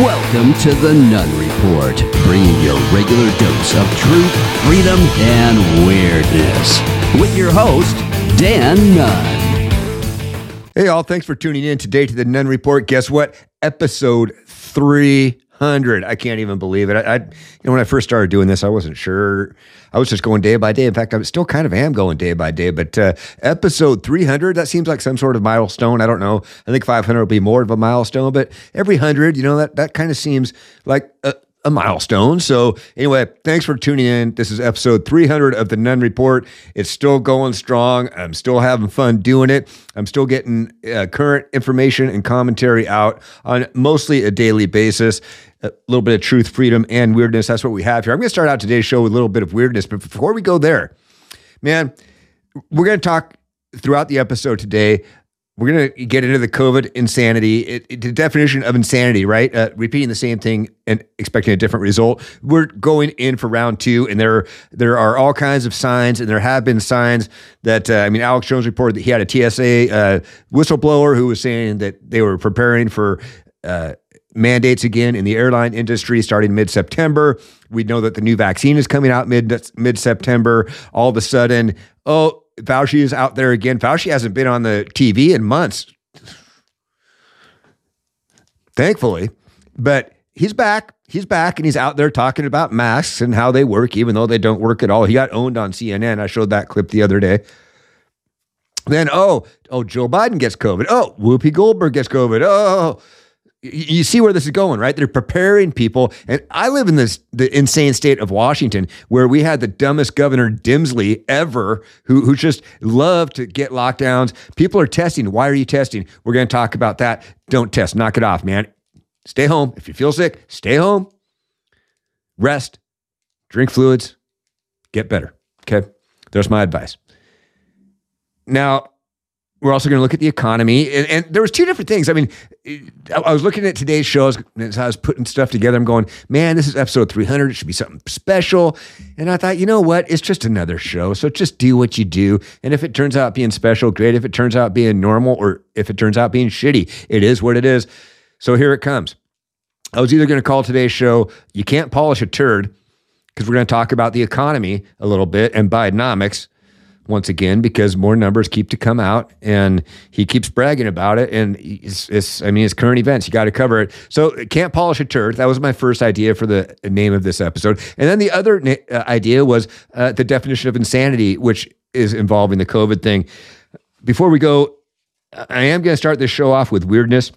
Welcome to the Nunn Report, bringing your regular dose of truth, freedom, and weirdness. With your host, Dan Nunn. Hey, all, thanks for tuning in today to the Nunn Report. Guess what? Episode 300. I can't even believe it. I, I, you know, when I first started doing this, I wasn't sure. I was just going day by day. In fact, I still kind of am going day by day. But uh, episode 300, that seems like some sort of milestone. I don't know. I think 500 will be more of a milestone, but every 100, you know, that, that kind of seems like a, a milestone. So, anyway, thanks for tuning in. This is episode 300 of the Nunn Report. It's still going strong. I'm still having fun doing it. I'm still getting uh, current information and commentary out on mostly a daily basis. A little bit of truth, freedom, and weirdness. That's what we have here. I'm going to start out today's show with a little bit of weirdness. But before we go there, man, we're going to talk throughout the episode today we're going to get into the COVID insanity, it, it, the definition of insanity, right? Uh, repeating the same thing and expecting a different result. We're going in for round two, and there there are all kinds of signs, and there have been signs that uh, I mean, Alex Jones reported that he had a TSA uh, whistleblower who was saying that they were preparing for. Uh, mandates again in the airline industry starting mid September. We know that the new vaccine is coming out mid mid September. All of a sudden, oh, Fauci is out there again. Fauci hasn't been on the TV in months, thankfully, but he's back. He's back and he's out there talking about masks and how they work, even though they don't work at all. He got owned on CNN. I showed that clip the other day. Then, oh, oh, Joe Biden gets COVID. Oh, Whoopi Goldberg gets COVID. Oh, you see where this is going, right? They're preparing people. And I live in this the insane state of Washington where we had the dumbest governor Dimsley ever who, who just loved to get lockdowns. People are testing. Why are you testing? We're going to talk about that. Don't test. Knock it off, man. Stay home. If you feel sick, stay home. Rest. Drink fluids. Get better. Okay. There's my advice. Now, we're also going to look at the economy, and, and, there was two different things. I mean, I was looking at today's shows as I was putting stuff together. I'm going, man, this is episode 300. It should be something special. And I thought, you know what? It's just another show, so just do what you do. And if it turns out being special, great. If it turns out being normal, or if it turns out being shitty, it is what it is. So here it comes. I was either going to call today's show "You Can't Polish a Turd" because we're going to talk about the economy a little bit and Bidenomics once again because more numbers keep to come out and he keeps bragging about it and it's, it's i mean it's current events. You got to cover it. So can't polish a turd that was my first idea for the name of this episode. And then the other na- uh, idea was uh, the definition of insanity which is involving the covid thing. Before we go i am going to start this show off with weirdness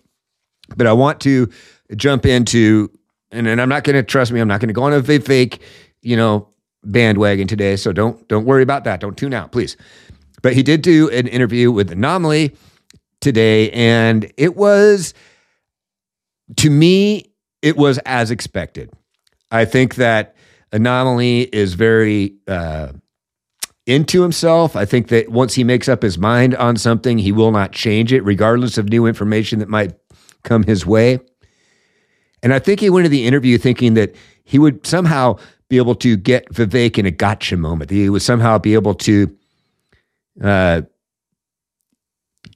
but i want to jump into and, and i'm not going to trust me i'm not going to go on a fake you know bandwagon today, so don't don't worry about that. Don't tune out, please. But he did do an interview with Anomaly today, and it was to me, it was as expected. I think that Anomaly is very uh, into himself. I think that once he makes up his mind on something, he will not change it, regardless of new information that might come his way. And I think he went to the interview thinking that he would somehow be able to get Vivek in a gotcha moment. He would somehow be able to uh,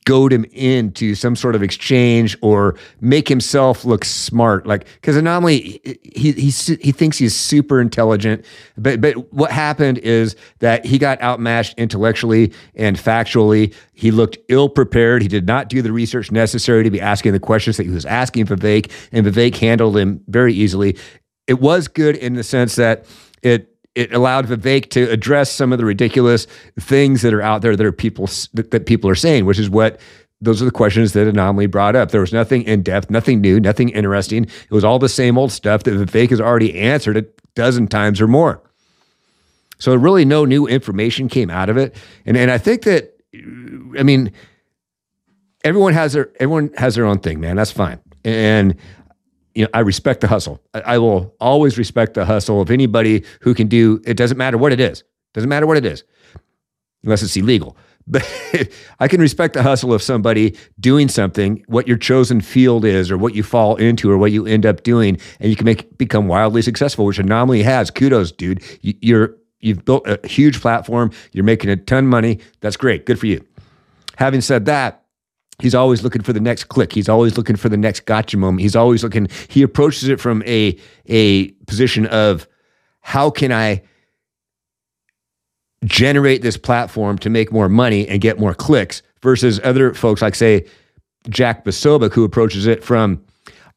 goad him into some sort of exchange or make himself look smart. Like because anomaly, he he he thinks he's super intelligent, but but what happened is that he got outmatched intellectually and factually. He looked ill prepared. He did not do the research necessary to be asking the questions that he was asking Vivek, and Vivek handled him very easily it was good in the sense that it it allowed Vivek to address some of the ridiculous things that are out there that are people that, that people are saying, which is what those are the questions that Anomaly brought up. There was nothing in depth, nothing new, nothing interesting. It was all the same old stuff that Vivek has already answered a dozen times or more. So really no new information came out of it. And and I think that I mean everyone has their everyone has their own thing, man. That's fine. And you know, I respect the hustle. I, I, will always respect the hustle of anybody who can do. It doesn't matter what it is. Doesn't matter what it is, unless it's illegal. But I can respect the hustle of somebody doing something, what your chosen field is, or what you fall into, or what you end up doing, and you can make become wildly successful, which Anomaly has. Kudos, dude. You, you're you've built a huge platform. You're making a ton of money. That's great. Good for you. Having said that, He's always looking for the next click. He's always looking for the next gotcha moment. He's always looking, he approaches it from a, a position of how can I generate this platform to make more money and get more clicks versus other folks like, say, Jack Posobiec, who approaches it from,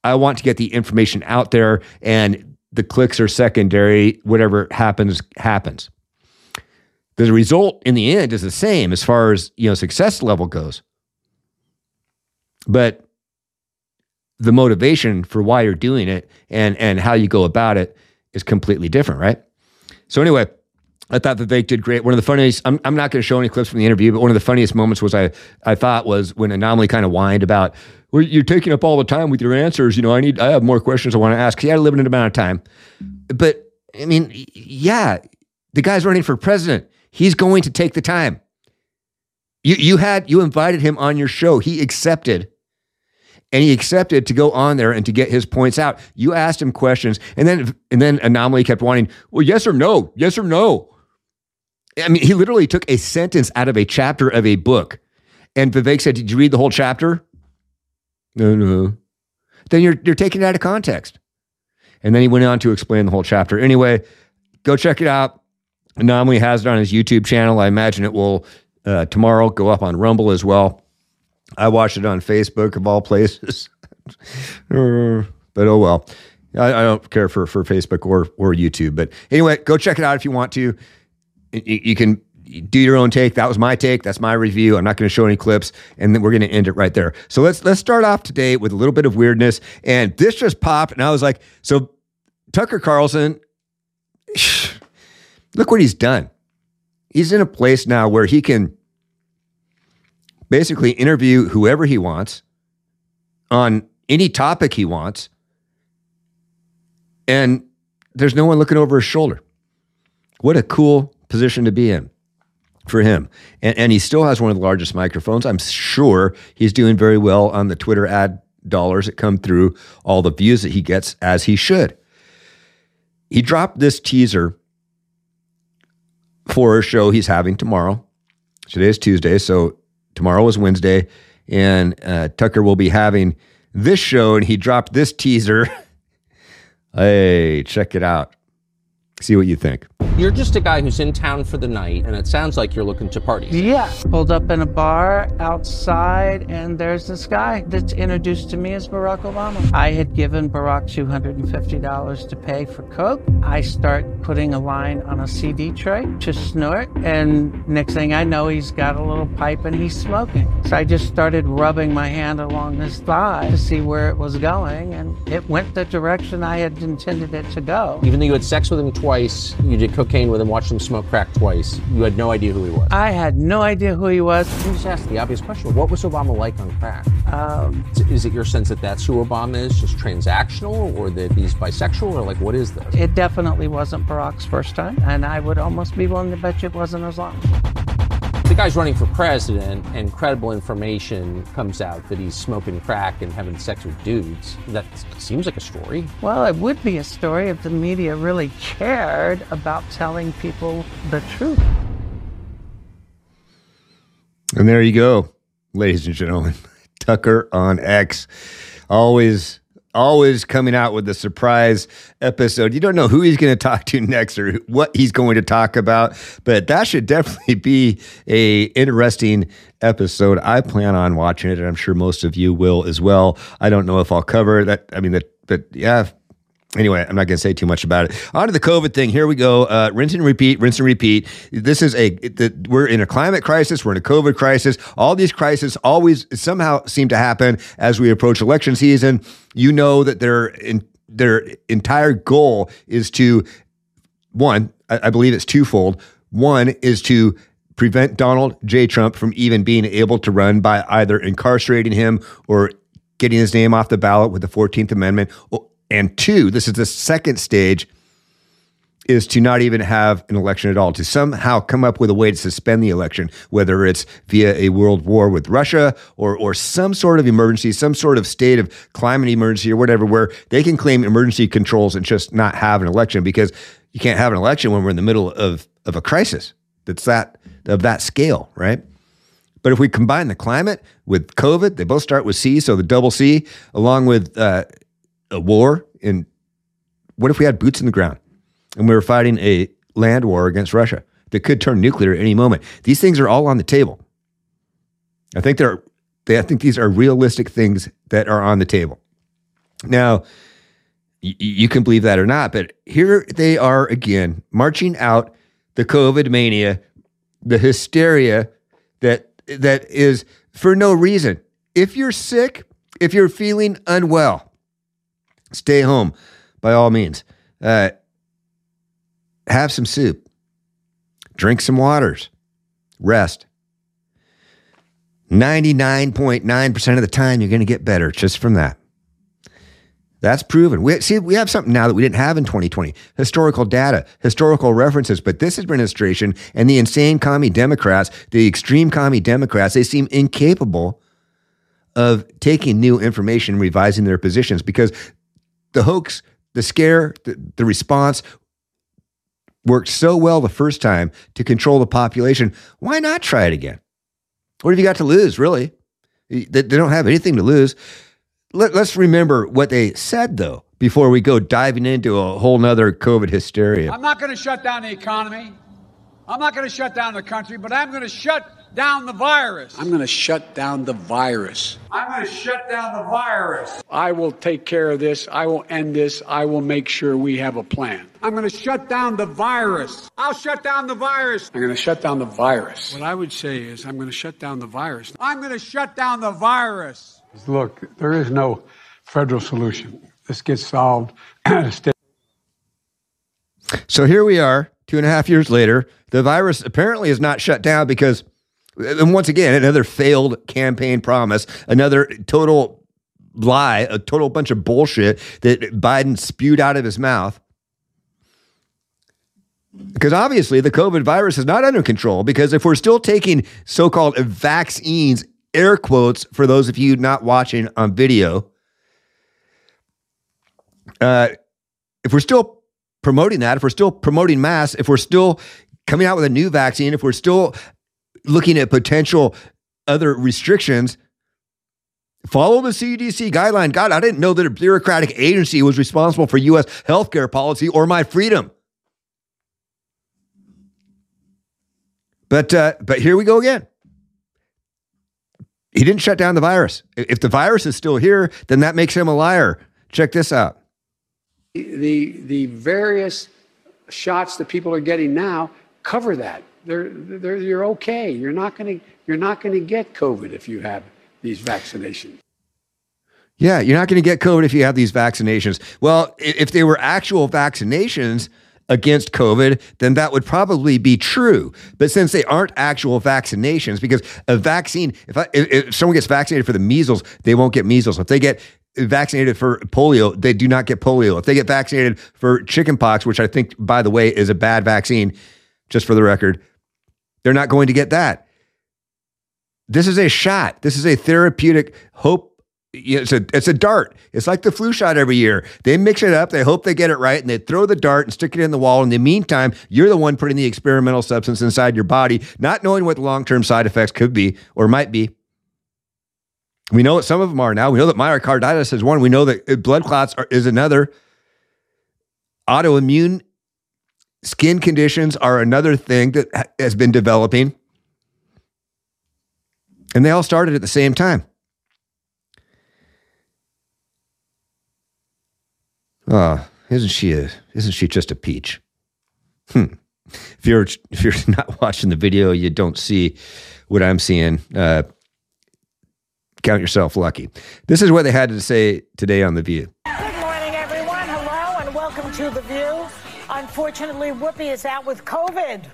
I want to get the information out there and the clicks are secondary. Whatever happens, happens. The result in the end is the same as far as you know success level goes. But the motivation for why you're doing it and and how you go about it is completely different, right? So anyway, I thought Vivek did great. One of the funniest, I'm, I'm not going to show any clips from the interview, but one of the funniest moments was I, I thought was when Anomaly kind of whined about, well, you're taking up all the time with your answers. You know, I need, I have more questions I want to ask. He had a limited amount of time. But I mean, yeah, the guy's running for president. He's going to take the time. You, you had, you invited him on your show. He accepted and he accepted to go on there and to get his points out. You asked him questions, and then and then Anomaly kept wanting, well, yes or no, yes or no. I mean, he literally took a sentence out of a chapter of a book. And Vivek said, Did you read the whole chapter? No, no. Then you're, you're taking it out of context. And then he went on to explain the whole chapter. Anyway, go check it out. Anomaly has it on his YouTube channel. I imagine it will uh, tomorrow go up on Rumble as well. I watched it on Facebook of all places. But oh well. I, I, don't care for, for Facebook or, or YouTube. But anyway, go check it out if you want to you, you can do your own take. That was my take. That's my review. I'm not going to show any clips, and then we're going to end it right there. So let's let's start off today with a little bit of weirdness. And this just popped, and I was like, so Tucker Carlson, look what he's done. He's in a place now where he can basically interview whoever he wants on any topic he wants, and there's no one looking over his shoulder. What a cool position to be in for him. And, and he still has one of the largest microphones. I'm sure he's doing very well on the Twitter ad dollars that come through, all the views that he gets, as he should. He dropped this teaser for a show he's having tomorrow. Today is Tuesday, so tomorrow is Wednesday, and uh, Tucker will be having this show, and he dropped this teaser. hey, check it out. See what you think. You're just a guy who's in town for the night, and it sounds like you're looking to party. Yeah. Pulled up in a bar outside, and there's this guy that's introduced to me as Barack Obama. I had given Barack $250 to pay for Coke. I start putting a line on a CD tray to snort, and next thing I know, he's got a little pipe and he's smoking. So I just started rubbing my hand along his thigh to see where it was going, and it went the direction I had intended it to go. Even though you had sex with him twice, you did cocaine with him, watched him smoke crack twice. You had no idea who he was. I had no idea who he was. Let me just ask the obvious question: What was Obama like on crack? Um, is it your sense that that's who Obama is, just transactional, or that he's bisexual, or like what is this? It definitely wasn't Barack's first time, and I would almost be willing to bet you it wasn't Islam the guy's running for president and credible information comes out that he's smoking crack and having sex with dudes, that seems like a story. Well, it would be a story if the media really cared about telling people the truth. And there you go, ladies and gentlemen. Tucker on X. Always always coming out with a surprise episode. You don't know who he's going to talk to next or what he's going to talk about, but that should definitely be a interesting episode. I plan on watching it, and I'm sure most of you will as well. I don't know if I'll cover that. I mean, that, but yeah, Anyway, I'm not going to say too much about it. On to the COVID thing. Here we go. Uh, rinse and repeat, rinse and repeat. This is a, the, we're in a climate crisis. We're in a COVID crisis. All these crises always somehow seem to happen as we approach election season. You know that their, in, their entire goal is to, one, I, I believe it's twofold. One is to prevent Donald J. Trump from even being able to run by either incarcerating him or getting his name off the ballot with the 14th Amendment and two, this is the second stage, is to not even have an election at all, to somehow come up with a way to suspend the election, whether it's via a world war with Russia or, or some sort of emergency, some sort of state of climate emergency or whatever, where they can claim emergency controls and just not have an election because you can't have an election when we're in the middle of, of a crisis that's that of that scale, right? But if we combine the climate with COVID, they both start with C, so the double C, along with uh, a war. And what if we had boots in the ground and we were fighting a land war against Russia that could turn nuclear at any moment? These things are all on the table. I think they're. They, I think these are realistic things that are on the table. Now, you can believe that or not, but here they are again, marching out the COVID mania, the hysteria that that is for no reason. If you're sick, if you're feeling unwell, stay home by all means. Uh, have some soup, drink some waters, rest. 99.9% of the time, you're going to get better just from that. That's proven. We see we have something now that we didn't have in 2020. Historical data, historical references, but this administration and the insane commie Democrats, the extreme commie Democrats, they seem incapable of taking new information revising their positions because the hoax, the scare, the, the response worked so well the first time to control the population. Why not try it again? What have you got to lose, really? They, don't have anything to lose let, us remember what they said, though, before we go diving into a whole nother COVID hysteria. I'm not going to shut down the economy. I'm not going to shut down the country, but I'm going to shut down the virus. I'm going to shut down the virus. I'm going to shut down the virus. I will take care of this. I will end this. I will make sure we have a plan. I'm going to shut down the virus. I'll shut down the virus. I'm going to shut down the virus. What I would say is, I'm going to shut down the virus. I'm going to shut down the virus. Look, there is no federal solution. This gets solved. so here we are, two and a half years later. The virus apparently is not shut down because, and once again, another failed campaign promise, another total lie, a total bunch of bullshit that Biden spewed out of his mouth. Because obviously the COVID virus is not under control. Because if we're still taking so called vaccines air quotes for those of you not watching on video. Uh, if we're still promoting that, if we're still promoting masks, if we're still coming out with a new vaccine, if we're still looking at potential other restrictions, follow the CDC guideline. God, I didn't know that a bureaucratic agency was responsible for U.S. healthcare policy or my freedom. But uh, but here we go again he didn't shut down the virus. If the virus is still here, then that makes him a liar. Check this out. The the various shots that people are getting now cover that. They're, they're, you're okay. You're not going to you're not going to get COVID if you have these vaccinations. Yeah, you're not going to get COVID if you have these vaccinations. Well, if they were actual vaccinations, against COVID, then that would probably be true. But since they aren't actual vaccinations, because a vaccine, if, I, if someone gets vaccinated for the measles, they won't get measles. If they get vaccinated for polio, they do not get polio. If they get vaccinated for chickenpox, which I think, by the way, is a bad vaccine, just for the record, they're not going to get that. This is a shot. This is a therapeutic hope it's a it's a dart. It's like the flu shot every year. They mix it up. They hope they get it right, and they throw the dart and stick it in the wall. In the meantime, you're the one putting the experimental substance inside your body, not knowing what the long term side effects could be or might be. We know what some of them are now. We know that myocarditis is one. We know that uh, blood clots are, is another. Autoimmune skin conditions are another thing that has been developing, and they all started at the same time. Oh, isn't she a isn't she just a peach? Hmm. If you're if you're not watching the video, you don't see what I'm seeing. Uh, count yourself lucky. This is what they had to say today on the View. Good morning, everyone. Hello, and welcome to the View. Unfortunately, Whoopi is out with COVID.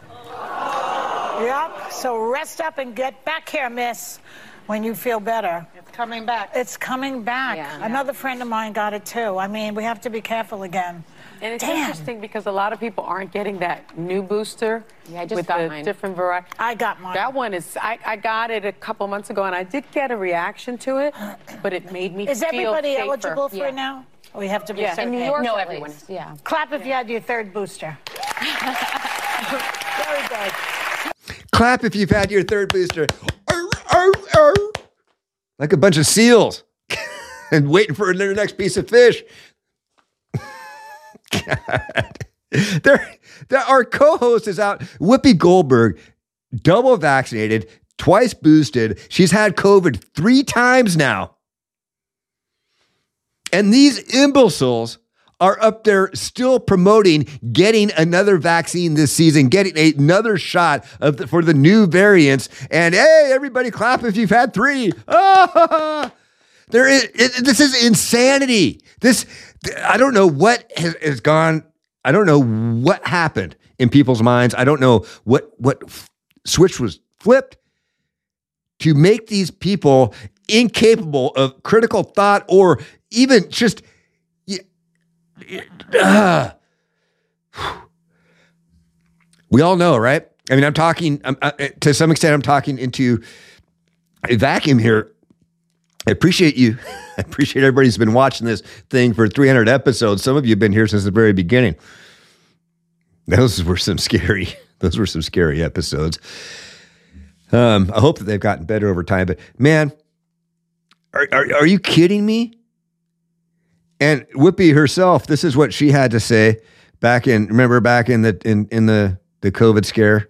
Yep. So rest up and get back here, Miss when you feel better. It's coming back. It's coming back. Yeah. Another friend of mine got it too. I mean, we have to be careful again. And it's Damn. interesting because a lot of people aren't getting that new booster yeah, I just with the mine. different variety. I got mine. That one is. I, I got it a couple months ago, and I did get a reaction to it, but it made me. Is everybody safer. eligible for yeah. it now? We have to be. Yeah. In New York, no, everyone is. Yeah. Clap if you had your third booster. Very good. Clap if you've had your third booster. like a bunch of seals and waiting for their next piece of fish. God. They're, they're, our co-host is out. Whoopi Goldberg, double vaccinated, twice boosted. She's had COVID three times now. And these imbeciles are up there still promoting getting another vaccine this season, getting another shot of the, for the new variants. And hey, everybody clap if you've had three. Ah, there is, it, this is insanity. This, I don't know what has, has gone. I don't know what happened in people's minds. I don't know what what switch was flipped to make these people incapable of critical thought or even just uh, we all know, right? I mean, I'm talking I'm, uh, to some extent. I'm talking into a vacuum here. I appreciate you. I appreciate everybody who's been watching this thing for 300 episodes. Some of you have been here since the very beginning. Those were some scary. Those were some scary episodes. Um, I hope that they've gotten better over time. But man, are, are, are you kidding me? And Whoopi herself, this is what she had to say back in remember back in the in in the the COVID scare.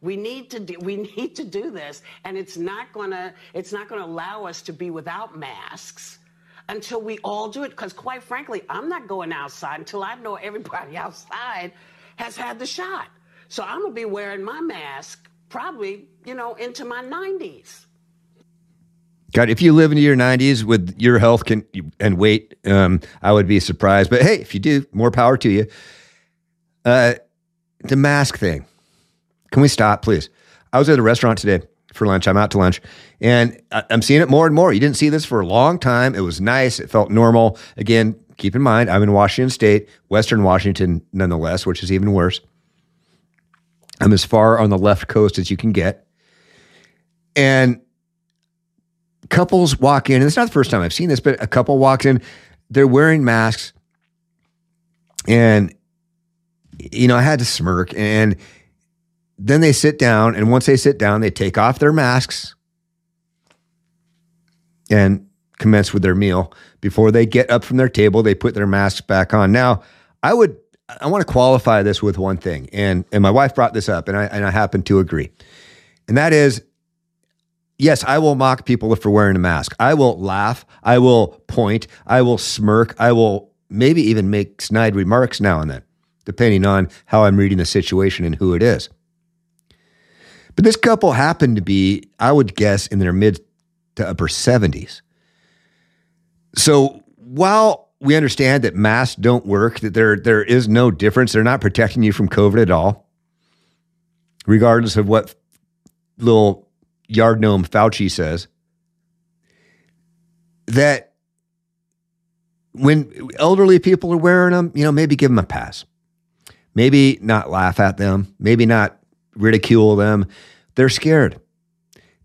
We need to do, we need to do this, and it's not gonna it's not gonna allow us to be without masks until we all do it. Because quite frankly, I'm not going outside until I know everybody outside has had the shot. So I'm gonna be wearing my mask probably you know into my 90s. God, if you live into your 90s with your health can, and weight, um, I would be surprised. But hey, if you do, more power to you. Uh, the mask thing. Can we stop, please? I was at a restaurant today for lunch. I'm out to lunch and I'm seeing it more and more. You didn't see this for a long time. It was nice. It felt normal. Again, keep in mind, I'm in Washington State, Western Washington, nonetheless, which is even worse. I'm as far on the left coast as you can get. And couples walk in, and it's not the first time I've seen this, but a couple walks in, they're wearing masks. And, you know, I had to smirk. And then they sit down, and once they sit down, they take off their masks and commence with their meal. Before they get up from their table, they put their masks back on. Now, I would I want to qualify this with one thing, and and my wife brought this up, and I and I happen to agree, and that is yes, I will mock people for wearing a mask. I will laugh. I will point. I will smirk. I will maybe even make snide remarks now and then, depending on how I'm reading the situation and who it is. But this couple happened to be, I would guess, in their mid to upper 70s. So while we understand that masks don't work, that there, there is no difference, they're not protecting you from COVID at all, regardless of what little yard gnome Fauci says that when elderly people are wearing them, you know, maybe give them a pass. Maybe not laugh at them, maybe not ridicule them. They're scared.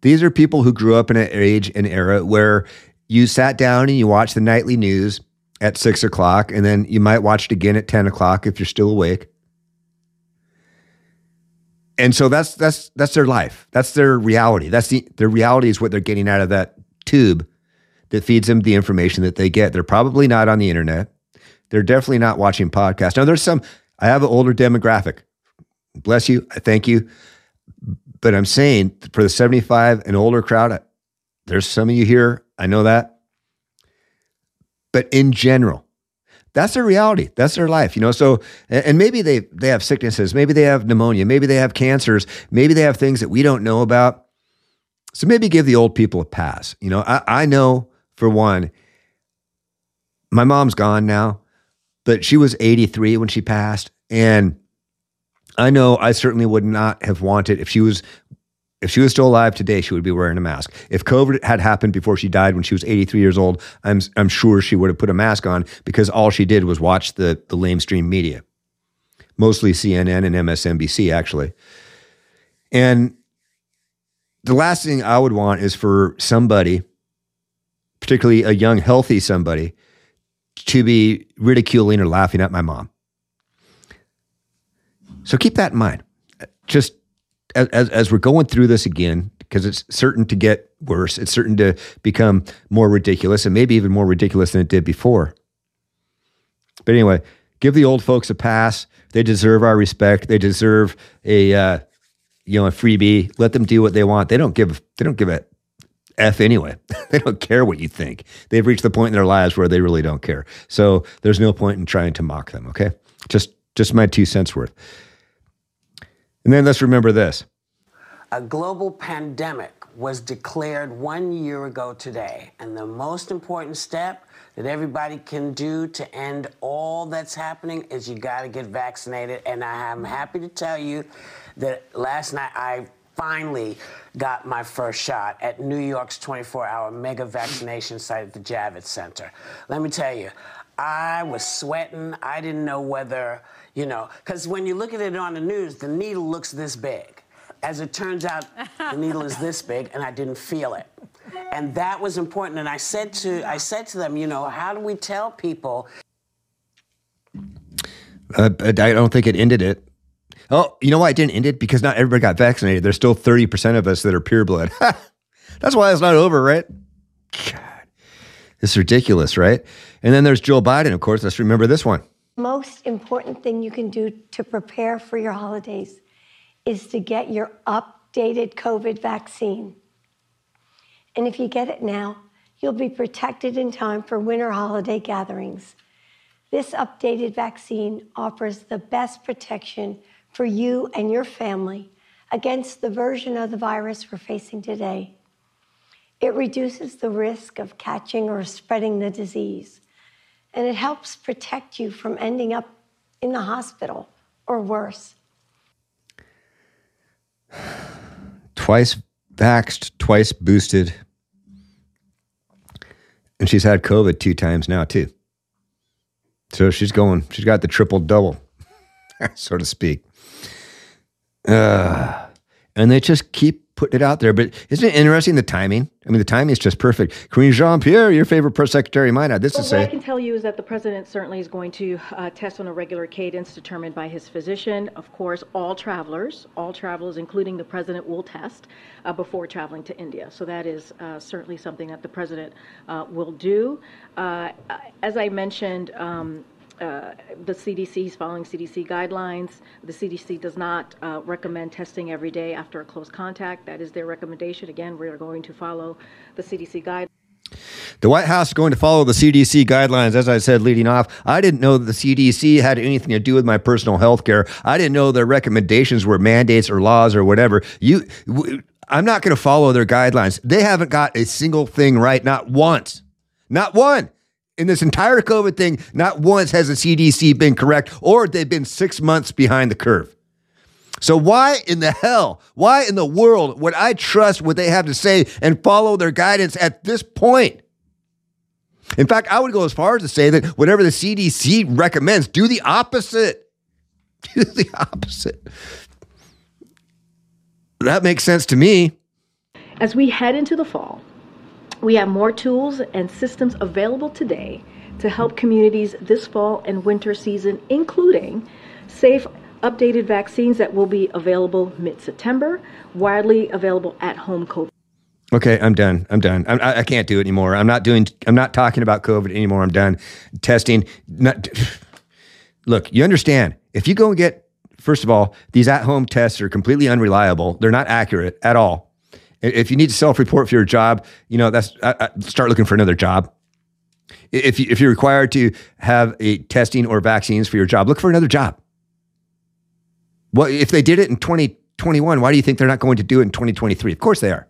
These are people who grew up in an age and era where you sat down and you watched the nightly news at six o'clock, and then you might watch it again at 10 o'clock if you're still awake and so that's that's that's their life. That's their reality. That's the their reality is what they're getting out of that tube that feeds them the information that they get. They're probably not on the internet. They're definitely not watching podcasts. Now there's some I have an older demographic. Bless you. I thank you. But I'm saying for the 75 and older crowd, there's some of you here. I know that. But in general, that's their reality. That's their life, you know. So, and maybe they they have sicknesses, maybe they have pneumonia, maybe they have cancers, maybe they have things that we don't know about. So maybe give the old people a pass. You know, I, I know for one, my mom's gone now, but she was 83 when she passed, and I know I certainly would not have wanted if she was if she was still alive today, she would be wearing a mask. If COVID had happened before she died when she was 83 years old, I'm, I'm sure she would have put a mask on because all she did was watch the, the lamestream media, mostly CNN and MSNBC, actually. And the last thing I would want is for somebody, particularly a young, healthy somebody, to be ridiculing or laughing at my mom. So keep that in mind. Just as, as we're going through this again, because it's certain to get worse. It's certain to become more ridiculous and maybe even more ridiculous than it did before. But anyway, give the old folks a pass. They deserve our respect. They deserve a uh, you know a freebie. Let them do what they want. They don't give they don't give a f anyway. they don't care what you think. They've reached the point in their lives where they really don't care. So there's no point in trying to mock them. Okay, just just my two cents worth. And then let's remember this. A global pandemic was declared one year ago today, and the most important step that everybody can do to end all that's happening is you got to get vaccinated. And I am happy to tell you that last night I finally got my first shot at New York's 24 hour mega vaccination site at the Javits Center. Let me tell you, I was sweating. I didn't know whether, you know, because when you look at it on the news, the needle looks this big. As it turns out, the needle is this big, and I didn't feel it and that was important. And I said to I said to them, you know, how do we tell people? Uh, I don't think it ended it. Oh, you know why it didn't end it? Because not everybody got vaccinated. There's still 30% of us that are pure blood. That's why it's not over, right? God, it's ridiculous, right? And then there's Joe Biden, of course. Let's remember this one. Most important thing you can do to prepare for your holidays is to get your updated COVID vaccine. And if you get it now, you'll be protected in time for winter holiday gatherings. This updated vaccine offers the best protection for you and your family against the version of the virus we're facing today. It reduces the risk of catching or spreading the disease, and it helps protect you from ending up in the hospital or worse. Twice vaxxed, twice boosted. And she's had COVID two times now, too. So she's going, she's got the triple double, so to speak. Uh, and they just keep putting it out there. But isn't it interesting the timing? I mean, the timing is just perfect. Queen Jean Pierre, your favorite press secretary, might have this well, to say. What I can tell you is that the president certainly is going to uh, test on a regular cadence determined by his physician. Of course, all travelers, all travelers, including the president, will test uh, before traveling to India. So that is uh, certainly something that the president uh, will do. Uh, as I mentioned, um, uh, the CDC is following CDC guidelines. The CDC does not uh, recommend testing every day after a close contact. That is their recommendation. Again, we are going to follow the CDC guidelines. The White House is going to follow the CDC guidelines, as I said leading off. I didn't know the CDC had anything to do with my personal health care. I didn't know their recommendations were mandates or laws or whatever. You, I'm not going to follow their guidelines. They haven't got a single thing right, not once, not one in this entire COVID thing, not once has the CDC been correct or they've been six months behind the curve. So, why in the hell, why in the world would I trust what they have to say and follow their guidance at this point? In fact, I would go as far as to say that whatever the CDC recommends, do the opposite. Do the opposite. That makes sense to me. As we head into the fall, we have more tools and systems available today to help communities this fall and winter season, including safe, updated vaccines that will be available mid September, widely available at home COVID. Okay, I'm done. I'm done. I'm, I, I can't do it anymore. I'm not doing. I'm not talking about COVID anymore. I'm done. Testing. Not. Look, you understand. If you go and get, first of all, these at-home tests are completely unreliable. They're not accurate at all. If you need to self-report for your job, you know that's I, I start looking for another job. If you, if you're required to have a testing or vaccines for your job, look for another job. Well, if they did it in 2021, why do you think they're not going to do it in 2023? Of course they are.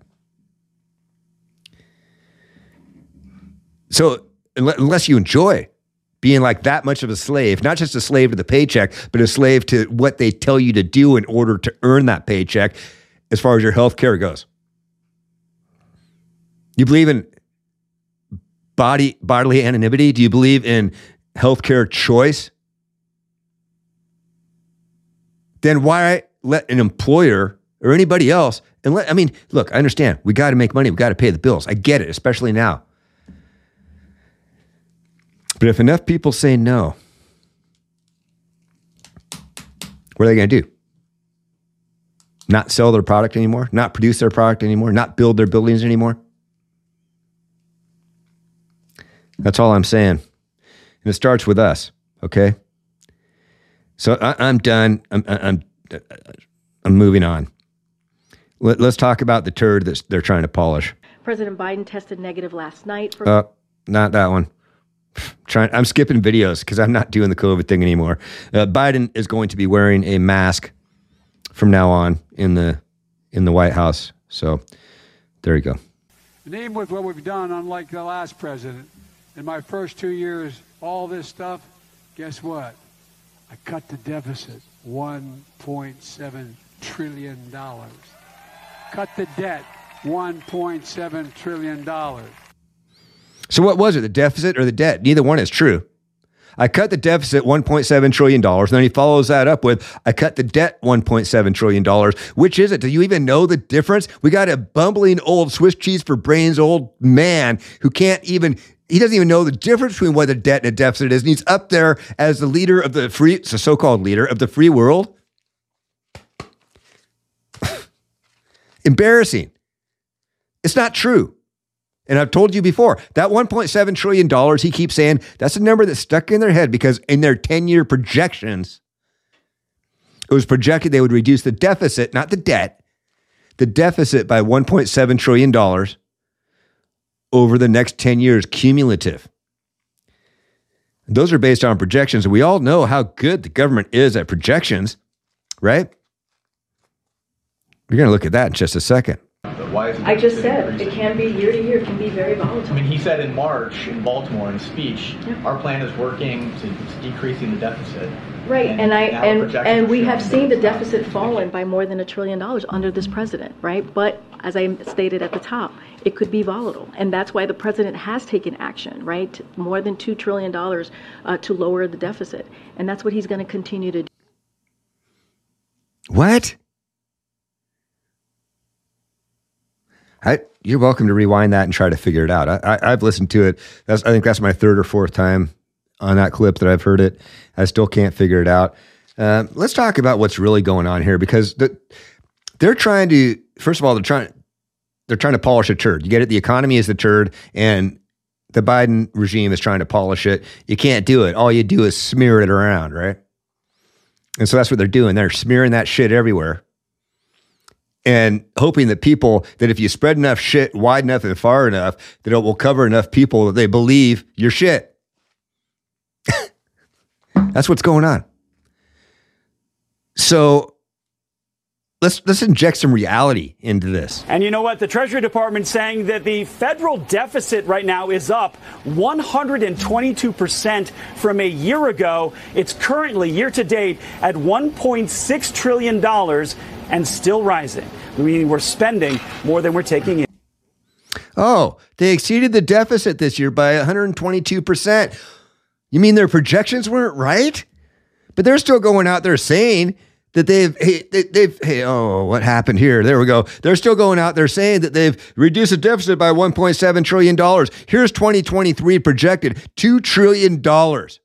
So unless you enjoy being like that much of a slave, not just a slave to the paycheck, but a slave to what they tell you to do in order to earn that paycheck as far as your health care goes. You believe in body bodily anonymity? Do you believe in healthcare choice? Then why let an employer or anybody else and let I mean, look, I understand. We got to make money, we got to pay the bills. I get it, especially now. But if enough people say no, what are they going to do? not sell their product anymore, not produce their product anymore, not build their buildings anymore. That's all I'm saying. And it starts with us, okay? So I, am done. I'm, I'm, I'm moving on. Let, us talk about the turd that they're trying to polish. President Biden tested negative last night for. Uh, not that one. Trying, I'm skipping videos because I'm not doing the COVID thing anymore. Uh, Biden is going to be wearing a mask from now on in the in the White House. So there you go. And even with what we've done, unlike the last president, in my first two years, all this stuff, guess what? I cut the deficit $1.7 trillion. Cut the debt $1.7 trillion. So, what was it, the deficit or the debt? Neither one is true. I cut the deficit $1.7 trillion. And then he follows that up with, I cut the debt $1.7 trillion. Which is it? Do you even know the difference? We got a bumbling old Swiss cheese for brains old man who can't even, he doesn't even know the difference between what a debt and a deficit is. And he's up there as the leader of the free, the so called leader of the free world. Embarrassing. It's not true. And I've told you before, that $1.7 trillion, he keeps saying that's a number that's stuck in their head because in their 10 year projections, it was projected they would reduce the deficit, not the debt, the deficit by $1.7 trillion over the next 10 years, cumulative. those are based on projections. And we all know how good the government is at projections, right? We're going to look at that in just a second. Why is it I just said it can be year to year, it can be very volatile. I mean, he said in March in Baltimore in a speech, our plan is working to, to decreasing the deficit. Right, and, and I and and we have seen the deficit fallen by more than a trillion dollars under this president, right? But as I stated at the top, it could be volatile, and that's why the president has taken action, right? More than two trillion dollars uh, to lower the deficit, and that's what he's going to continue to do. What? I, you're welcome to rewind that and try to figure it out. I, have listened to it. That's, I think that's my third or fourth time on that clip that I've heard it. I still can't figure it out. Uh, let's talk about what's really going on here because the, they're trying to. First of all, they're trying they're trying to polish a turd. You get it. The economy is the turd, and the Biden regime is trying to polish it. You can't do it. All you do is smear it around, right? And so that's what they're doing. They're smearing that shit everywhere and hoping that people that if you spread enough shit wide enough and far enough that it will cover enough people that they believe your shit that's what's going on so let's let's inject some reality into this and you know what the treasury department saying that the federal deficit right now is up 122% from a year ago it's currently year to date at 1.6 trillion dollars and still rising, meaning we're spending more than we're taking in. Oh, they exceeded the deficit this year by 122%. You mean their projections weren't right? But they're still going out there saying that they've hey, they, have hey oh what happened here? There we go. They're still going out. There saying that they've reduced the deficit by 1.7 trillion dollars. Here's 2023 projected 2 trillion dollars.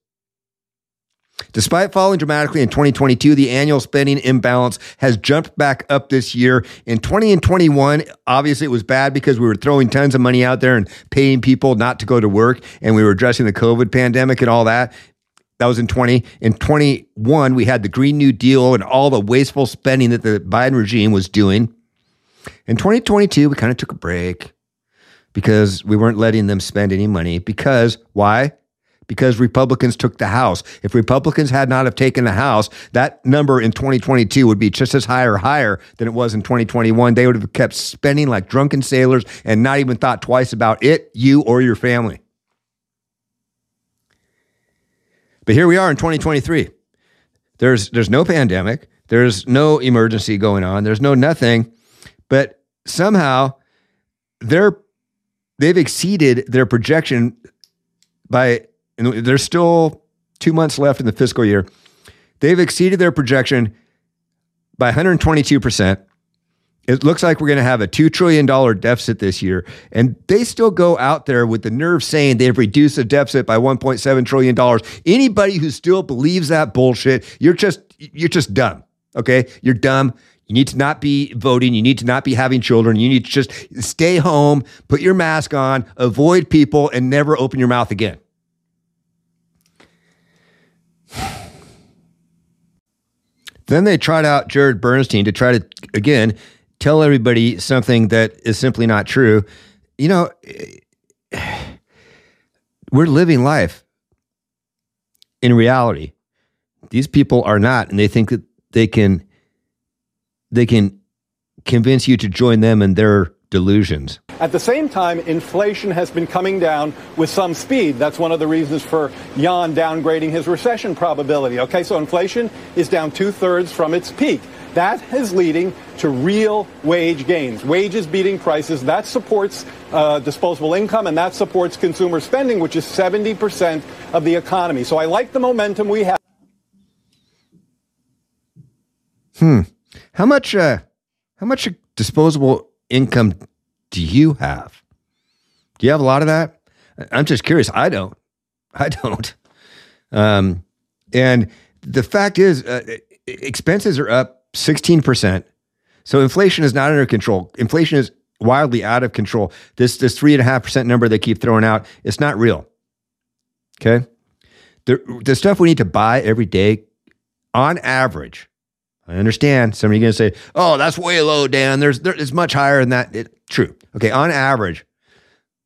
Despite falling dramatically in 2022, the annual spending imbalance has jumped back up this year. In 20 and 21, obviously it was bad because we were throwing tons of money out there and paying people not to go to work, and we were addressing the COVID pandemic and all that. That was in 20. In 21, we had the Green New Deal and all the wasteful spending that the Biden regime was doing. In 2022, we kind of took a break because we weren't letting them spend any money. Because why? because Republicans took the House. If Republicans had not have taken the House, that number in 2022 would be just as high or higher than it was in 2021. They would have kept spending like drunken sailors and not even thought twice about it, you, or your family. But here we are in 2023. There's there's no pandemic. There's no emergency going on. There's no nothing. But somehow they're they've exceeded their projection by there's still two months left in the fiscal year. They've exceeded their projection by 122%. It looks like we're going to have a $2 trillion deficit this year. And they still go out there with the nerve saying they've reduced the deficit by $1.7 trillion. Anybody who still believes that bullshit, you're just, you're just dumb. Okay. You're dumb. You need to not be voting. You need to not be having children. You need to just stay home, put your mask on, avoid people, and never open your mouth again. Then they tried out Jared Bernstein to try to, again, tell everybody something that is simply not true. You know, we're living life in reality. These people are not, and they think that they can they can convince you to join them in their delusions. At the same time, inflation has been coming down with some speed. That's one of the reasons for Jan downgrading his recession probability. Okay, so inflation is down two thirds from its peak. That is leading to real wage gains. Wages beating prices. That supports uh, disposable income and that supports consumer spending, which is 70% of the economy. So I like the momentum we have. Hmm. How much? Uh, how much disposable income do you have? Do you have a lot of that? I'm just curious. I don't. I don't. Um, and the fact is, uh, expenses are up 16%. So inflation is not under control. Inflation is wildly out of control. This this three and a half percent number they keep throwing out, it's not real. Okay. The, the stuff we need to buy every day, on average, I understand. Some of you are going to say, "Oh, that's way low, Dan. There's there, it's much higher than that." It, true. Okay, on average,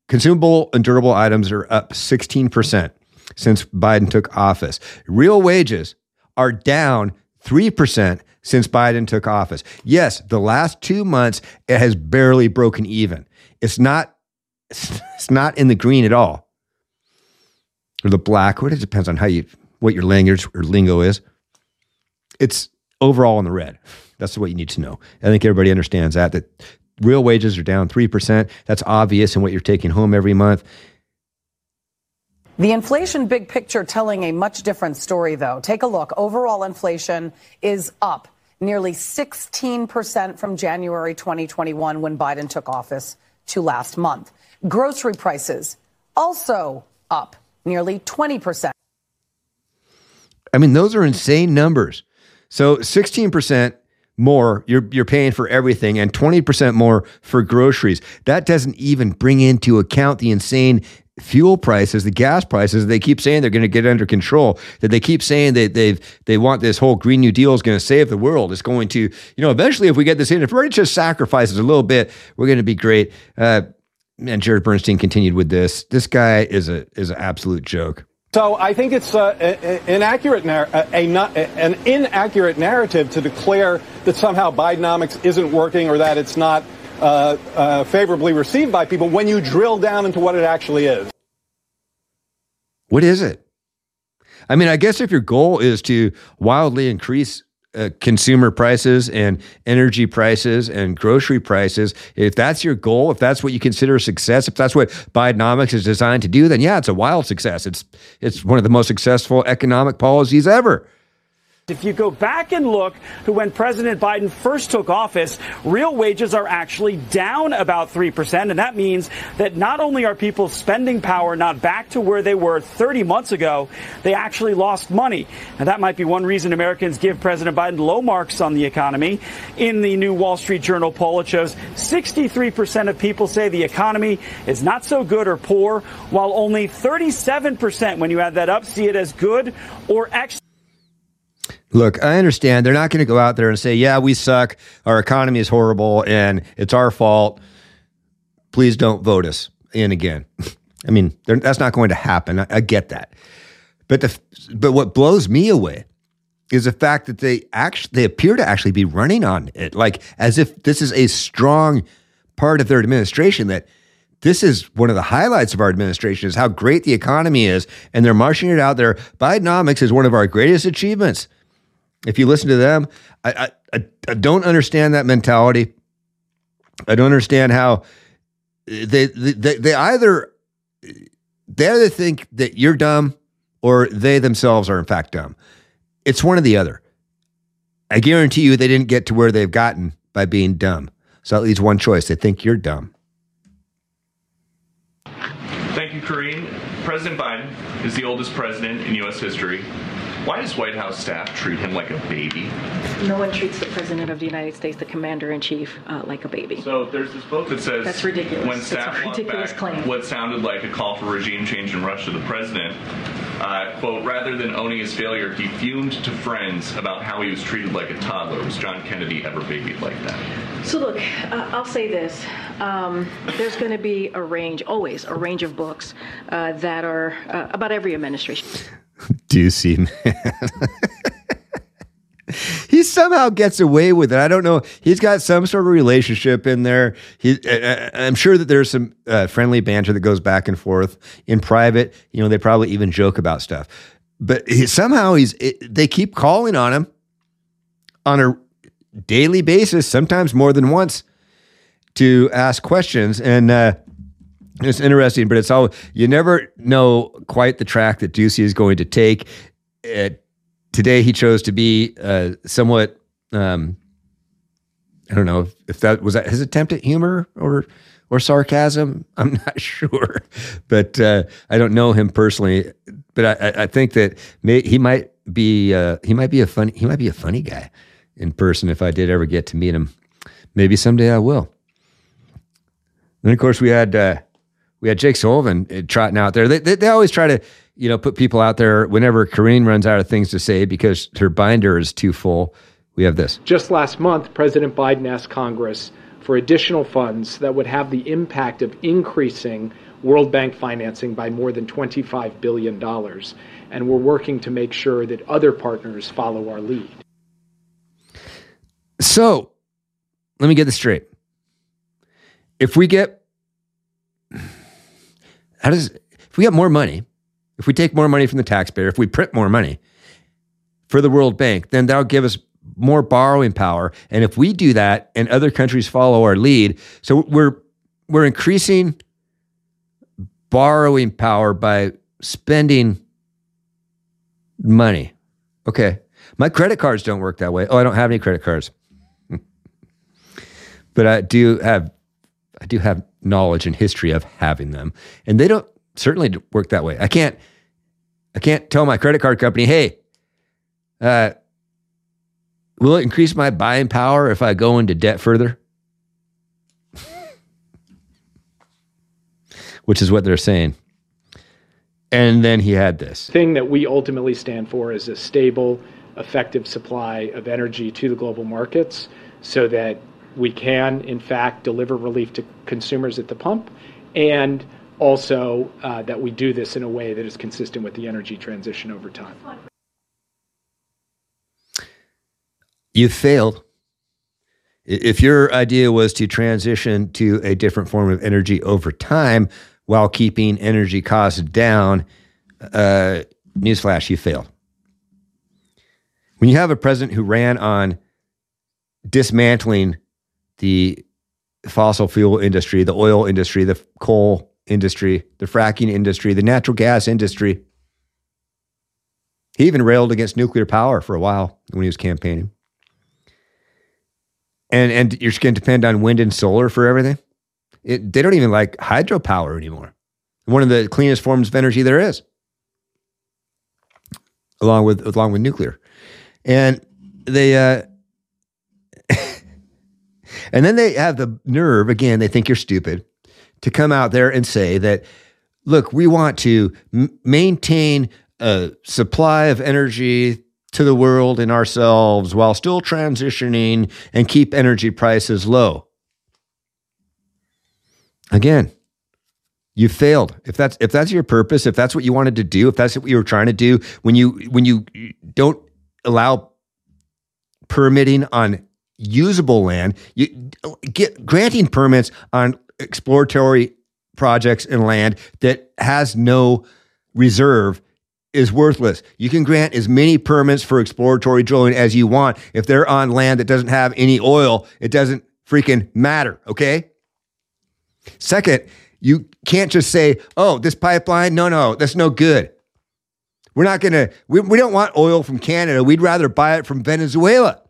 consumable and durable items are up 16% since Biden took office. Real wages are down 3% since Biden took office. Yes, the last 2 months it has barely broken even. It's not it's not in the green at all. Or the black, what it depends on how you what your language or lingo is. It's overall in the red. That's what you need to know. I think everybody understands that that real wages are down 3%. That's obvious in what you're taking home every month. The inflation big picture telling a much different story, though. Take a look. Overall inflation is up nearly 16% from January 2021 when Biden took office to last month. Grocery prices also up nearly 20%. I mean, those are insane numbers. So 16% more you're you're paying for everything and 20% more for groceries. That doesn't even bring into account the insane fuel prices, the gas prices. They keep saying they're going to get under control. That they keep saying that they've they want this whole Green New Deal is going to save the world. It's going to, you know, eventually if we get this in, if everybody just sacrifices a little bit, we're going to be great. Uh, and Jared Bernstein continued with this. This guy is a is an absolute joke. So I think it's uh, inaccurate, a, a, an inaccurate narrative to declare that somehow Bidenomics isn't working or that it's not uh, uh, favorably received by people when you drill down into what it actually is. What is it? I mean, I guess if your goal is to wildly increase uh, consumer prices and energy prices and grocery prices, if that's your goal, if that's what you consider success, if that's what Bidenomics is designed to do, then yeah, it's a wild success. It's it's one of the most successful economic policies ever. If you go back and look to when President Biden first took office, real wages are actually down about 3%. And that means that not only are people's spending power not back to where they were 30 months ago, they actually lost money. And that might be one reason Americans give President Biden low marks on the economy. In the new Wall Street Journal poll, it shows 63% of people say the economy is not so good or poor, while only 37%, when you add that up, see it as good or excellent. Look, I understand they're not going to go out there and say, "Yeah, we suck. Our economy is horrible, and it's our fault. Please don't vote us in again." I mean, that's not going to happen. I, I get that, but the but what blows me away is the fact that they actually they appear to actually be running on it, like as if this is a strong part of their administration. That this is one of the highlights of our administration is how great the economy is, and they're marching it out there. Bidenomics is one of our greatest achievements. If you listen to them, I, I, I don't understand that mentality. I don't understand how they, they, they either they either think that you're dumb or they themselves are in fact dumb. It's one or the other. I guarantee you they didn't get to where they've gotten by being dumb. So that leaves one choice. They think you're dumb. Thank you, Karine. President Biden is the oldest president in U.S. history Why does White House staff treat him like a baby? No one treats the President of the United States, the Commander in Chief, uh, like a baby. So there's this book that says That's ridiculous. when It's staff a ridiculous back claim. what sounded like a call for regime change in Russia, the president, uh, quote, rather than owning his failure, he fumed to friends about how he was treated like a toddler. Was John Kennedy ever babied like that? So look, uh, I'll say this: um, there's going to be a range, always a range of books uh, that are uh, about every administration. Doocy man. he somehow gets away with it. I don't know. He's got some sort of relationship in there. He, uh, I'm sure that there's some uh, friendly banter that goes back and forth in private. You know, they probably even joke about stuff. But he, somehow he's. It, they keep calling on him on a daily basis, sometimes more than once, to ask questions. And uh, it's interesting, but it's all you never know quite the track that Doocy is going to take. Uh, today, he chose to be uh, somewhat. Um, I don't know if, if that was that his attempt at humor or or sarcasm. I'm not sure, but uh, I don't know him personally. But I, I think that may, he might be uh, he might be a funny he might be a funny guy in person if I did ever get to meet him. Maybe someday I will. Then of course we had uh, we had Jake Sullivan uh, trotting out there. They, they, they always try to you know put people out there whenever Karine runs out of things to say because her binder is too full. We have this. Just last month, President Biden asked Congress for additional funds that would have the impact of increasing World Bank financing by more than $25 billion. And we're working to make sure that other partners follow our lead. So let me get this straight. If we get how does if we get more money, if we take more money from the taxpayer, if we print more money for the World Bank, then that'll give us more borrowing power. And if we do that and other countries follow our lead, so we're we're increasing borrowing power by spending money. Okay. My credit cards don't work that way. Oh, I don't have any credit cards. but I do have I do have knowledge and history of having them. And they don't certainly work that way. I can't I can't tell my credit card company, "Hey, uh will it increase my buying power if I go into debt further?" Which is what they're saying. And then he had this. thing that we ultimately stand for is a stable, effective supply of energy to the global markets so that we can, in fact, deliver relief to consumers at the pump and also uh, that we do this in a way that is consistent with the energy transition over time. You failed. If your idea was to transition to a different form of energy over time while keeping energy costs down, uh, newsflash, you failed. When you have a president who ran on dismantling the fossil fuel industry, the oil industry, the coal industry, the fracking industry, the natural gas industry, he even railed against nuclear power for a while when he was campaigning and and you're just going to depend on wind and solar for everything. It, they don't even like hydropower anymore. One of the cleanest forms of energy there is, along with along with nuclear, and they uh, and then they have the nerve again. They think you're stupid to come out there and say that, look, we want to m- maintain a supply of energy to the world and ourselves while still transitioning and keep energy prices low. Again, you failed. If that's if that's your purpose, if that's what you wanted to do, if that's what you were trying to do, when you when you don't allow permitting on usable land, you get granting permits on exploratory projects and land that has no reserve is worthless. You can grant as many permits for exploratory drilling as you want. If they're on land that doesn't have any oil, it doesn't freaking matter, okay? Second, you can't just say, oh, this pipeline, no, no, that's no good. We're not going to, we, we don't want oil from Canada. We'd rather buy it from Venezuela.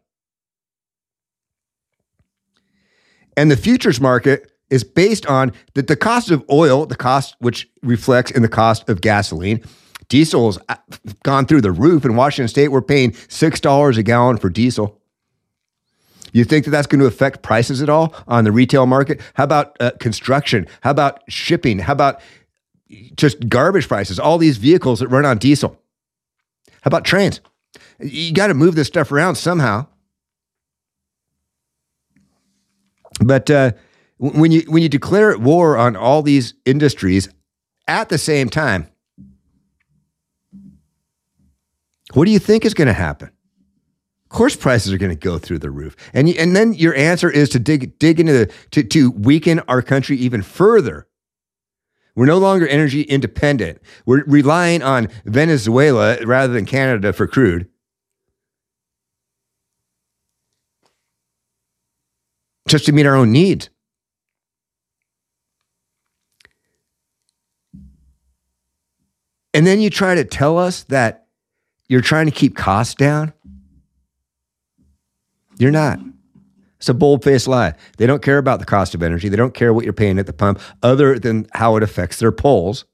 And the futures market is based on that the cost of oil, the cost which reflects in the cost of gasoline, Diesel's uh, gone through the roof. In Washington State, we're paying $6 a gallon for diesel. You think that that's going to affect prices at all on the retail market? How about uh, construction? How about shipping? How about just garbage prices? All these vehicles that run on diesel. How about trains? You got to move this stuff around somehow. But uh, when you when you declare war on all these industries at the same time, what do you think is going to happen? Of course, prices are going to go through the roof, and and then your answer is to dig dig into the to to weaken our country even further. We're no longer energy independent. We're relying on Venezuela rather than Canada for crude. Just to meet our own needs. And then you try to tell us that you're trying to keep costs down. You're not. It's a bold faced lie. They don't care about the cost of energy. They don't care what you're paying at the pump other than how it affects their polls.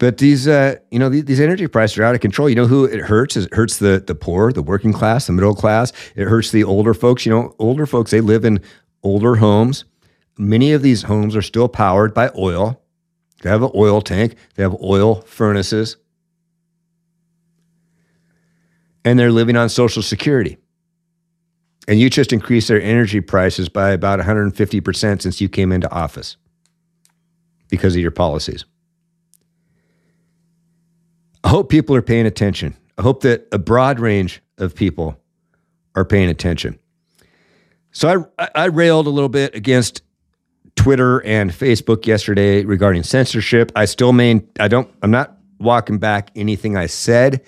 But these, uh, you know, these, these, energy prices are out of control. You know who it hurts? It hurts the the poor, the working class, the middle class. It hurts the older folks. You know, older folks they live in older homes. Many of these homes are still powered by oil. They have an oil tank. They have oil furnaces and they're living on Social Security. And you just increased their energy prices by about 150% since you came into office because of your policies. I hope people are paying attention. I hope that a broad range of people are paying attention. So I, I railed a little bit against Twitter and Facebook yesterday regarding censorship. I still main I don't I'm not walking back anything I said.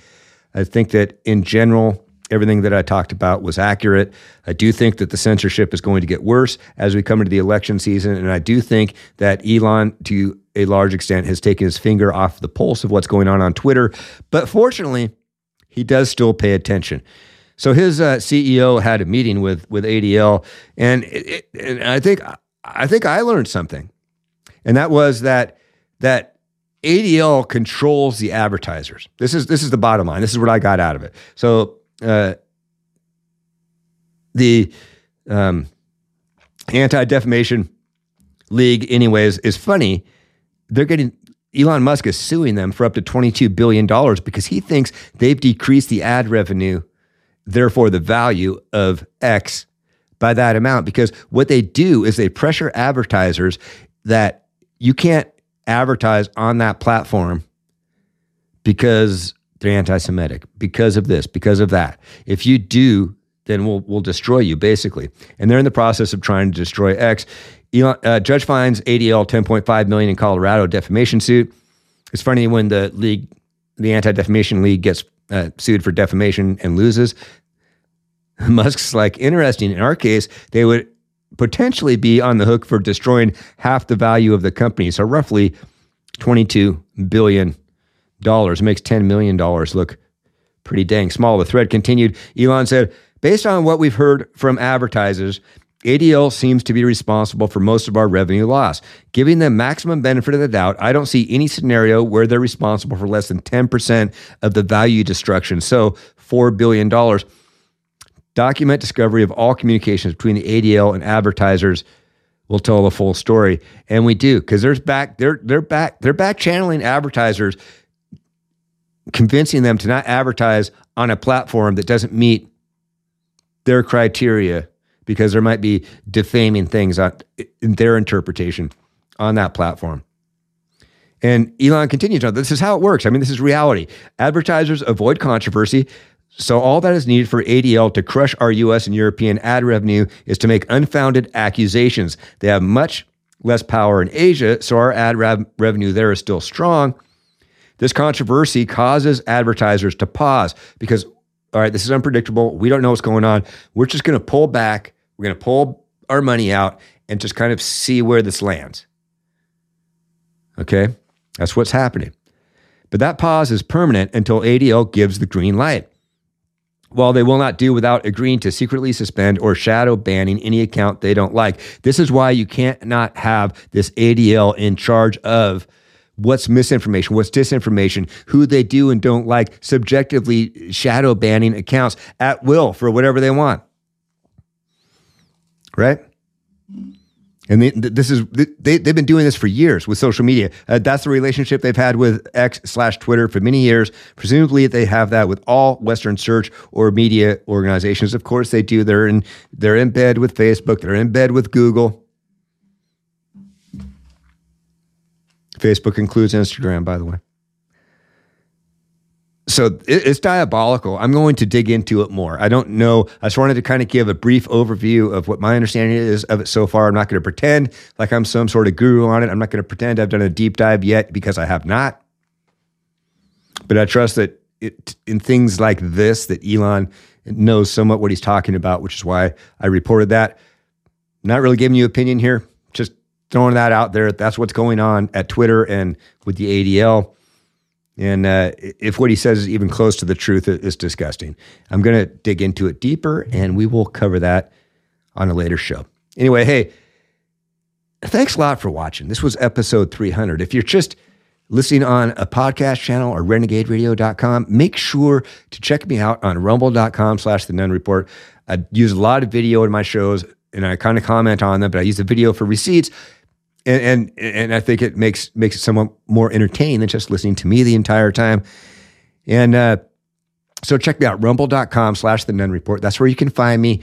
I think that in general, everything that I talked about was accurate. I do think that the censorship is going to get worse as we come into the election season. And I do think that Elon, to a large extent, has taken his finger off the pulse of what's going on on Twitter. But fortunately, he does still pay attention. So his uh, CEO had a meeting with with ADL, and, it, and I think I think I learned something, and that was that that ADL controls the advertisers. This is this is the bottom line. This is what I got out of it. So uh, the um, Anti Defamation League, anyways, is funny. They're getting Elon Musk is suing them for up to $22 billion because he thinks they've decreased the ad revenue, therefore the value of X by that amount. Because what they do is they pressure advertisers that you can't advertise on that platform because they're anti-Semitic, because of this, because of that. If you do, then we'll we'll destroy you basically. And they're in the process of trying to destroy X. Elon, uh, judge finds ADL 10.5 million in Colorado defamation suit. It's funny when the league, the Anti Defamation League, gets uh, sued for defamation and loses. Musk's like interesting. In our case, they would potentially be on the hook for destroying half the value of the company. So roughly $22 billion makes $10 million look pretty dang small. The thread continued. Elon said, based on what we've heard from advertisers, ADL seems to be responsible for most of our revenue loss. Giving them maximum benefit of the doubt, I don't see any scenario where they're responsible for less than 10% of the value destruction. So $4 billion document discovery of all communications between the ADL and advertisers will tell the full story. And we do, because there's back, they're they're back, they're back channeling advertisers, convincing them to not advertise on a platform that doesn't meet their criteria because there might be defaming things on, in their interpretation on that platform. And Elon continues on, this is how it works. I mean, this is reality. Advertisers avoid controversy so, all that is needed for ADL to crush our US and European ad revenue is to make unfounded accusations. They have much less power in Asia, so our ad rev- revenue there is still strong. This controversy causes advertisers to pause because, all right, this is unpredictable. We don't know what's going on. We're just going to pull back. We're going to pull our money out and just kind of see where this lands. Okay? That's what's happening. But that pause is permanent until ADL gives the green light. while they will not do without agreeing to secretly suspend or shadow banning any account they don't like. This is why you can't not have this ADL in charge of what's misinformation, what's disinformation, who they do and don't like, subjectively shadow banning accounts at will for whatever they want. Right? And they, this is they, they've been doing this for years with social media. Uh, that's the relationship they've had with X slash Twitter for many years. Presumably, they have that with all Western search or media organizations. Of course, they do. They're in they're in bed with Facebook. They're in bed with Google. Facebook includes Instagram, by the way so it's diabolical. I'm going to dig into it more. I don't know. I just wanted to kind of give a brief overview of what my understanding is of it so far. I'm not going to pretend like I'm some sort of guru on it. I'm not going to pretend I've done a deep dive yet because I have not. But I trust that it, in things like this, that Elon knows somewhat what he's talking about, which is why I reported that. Not really giving you opinion here, throwing that out there. That's what's going on at Twitter and with the ADL. And uh, if what he says is even close to the truth, it's disgusting. I'm going to dig into it deeper, and we will cover that on a later show. Anyway, hey, thanks a lot for watching. This was episode 300. If you're just listening on a podcast channel or renegaderadio.com, make sure to check me out on rumble.com slash the Nunn Report. I use a lot of video in my shows, and I kind of comment on them, but I use the video for receipts and, and and I think it makes makes it somewhat more entertaining than just listening to me the entire time. And uh, so check me out, rumble.com slash the Nunn Report. That's where you can find me.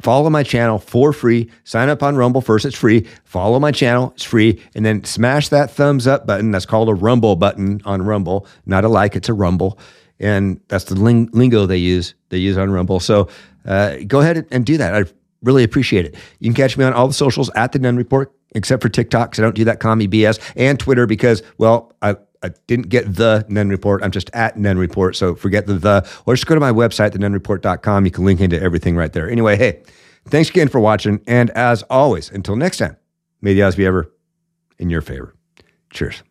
Follow my channel for free. Sign up on Rumble first, it's free. Follow my channel, it's free. And then smash that thumbs up button. That's called a Rumble button on Rumble. Not a like, it's a Rumble. And that's the ling- lingo they use. They use on Rumble. So uh, go ahead and do that. I really appreciate it. You can catch me on all the socials at the Nunn Report except for TikTok because I don't do that commie BS, and Twitter because, well, I, I didn't get the Nunn Report. I'm just at Nunn Report. So forget the the, or just go to my website, thenunnreport.com. You can link into everything right there. Anyway, hey, thanks again for watching. And as always, until next time, may the odds be ever in your favor. Cheers.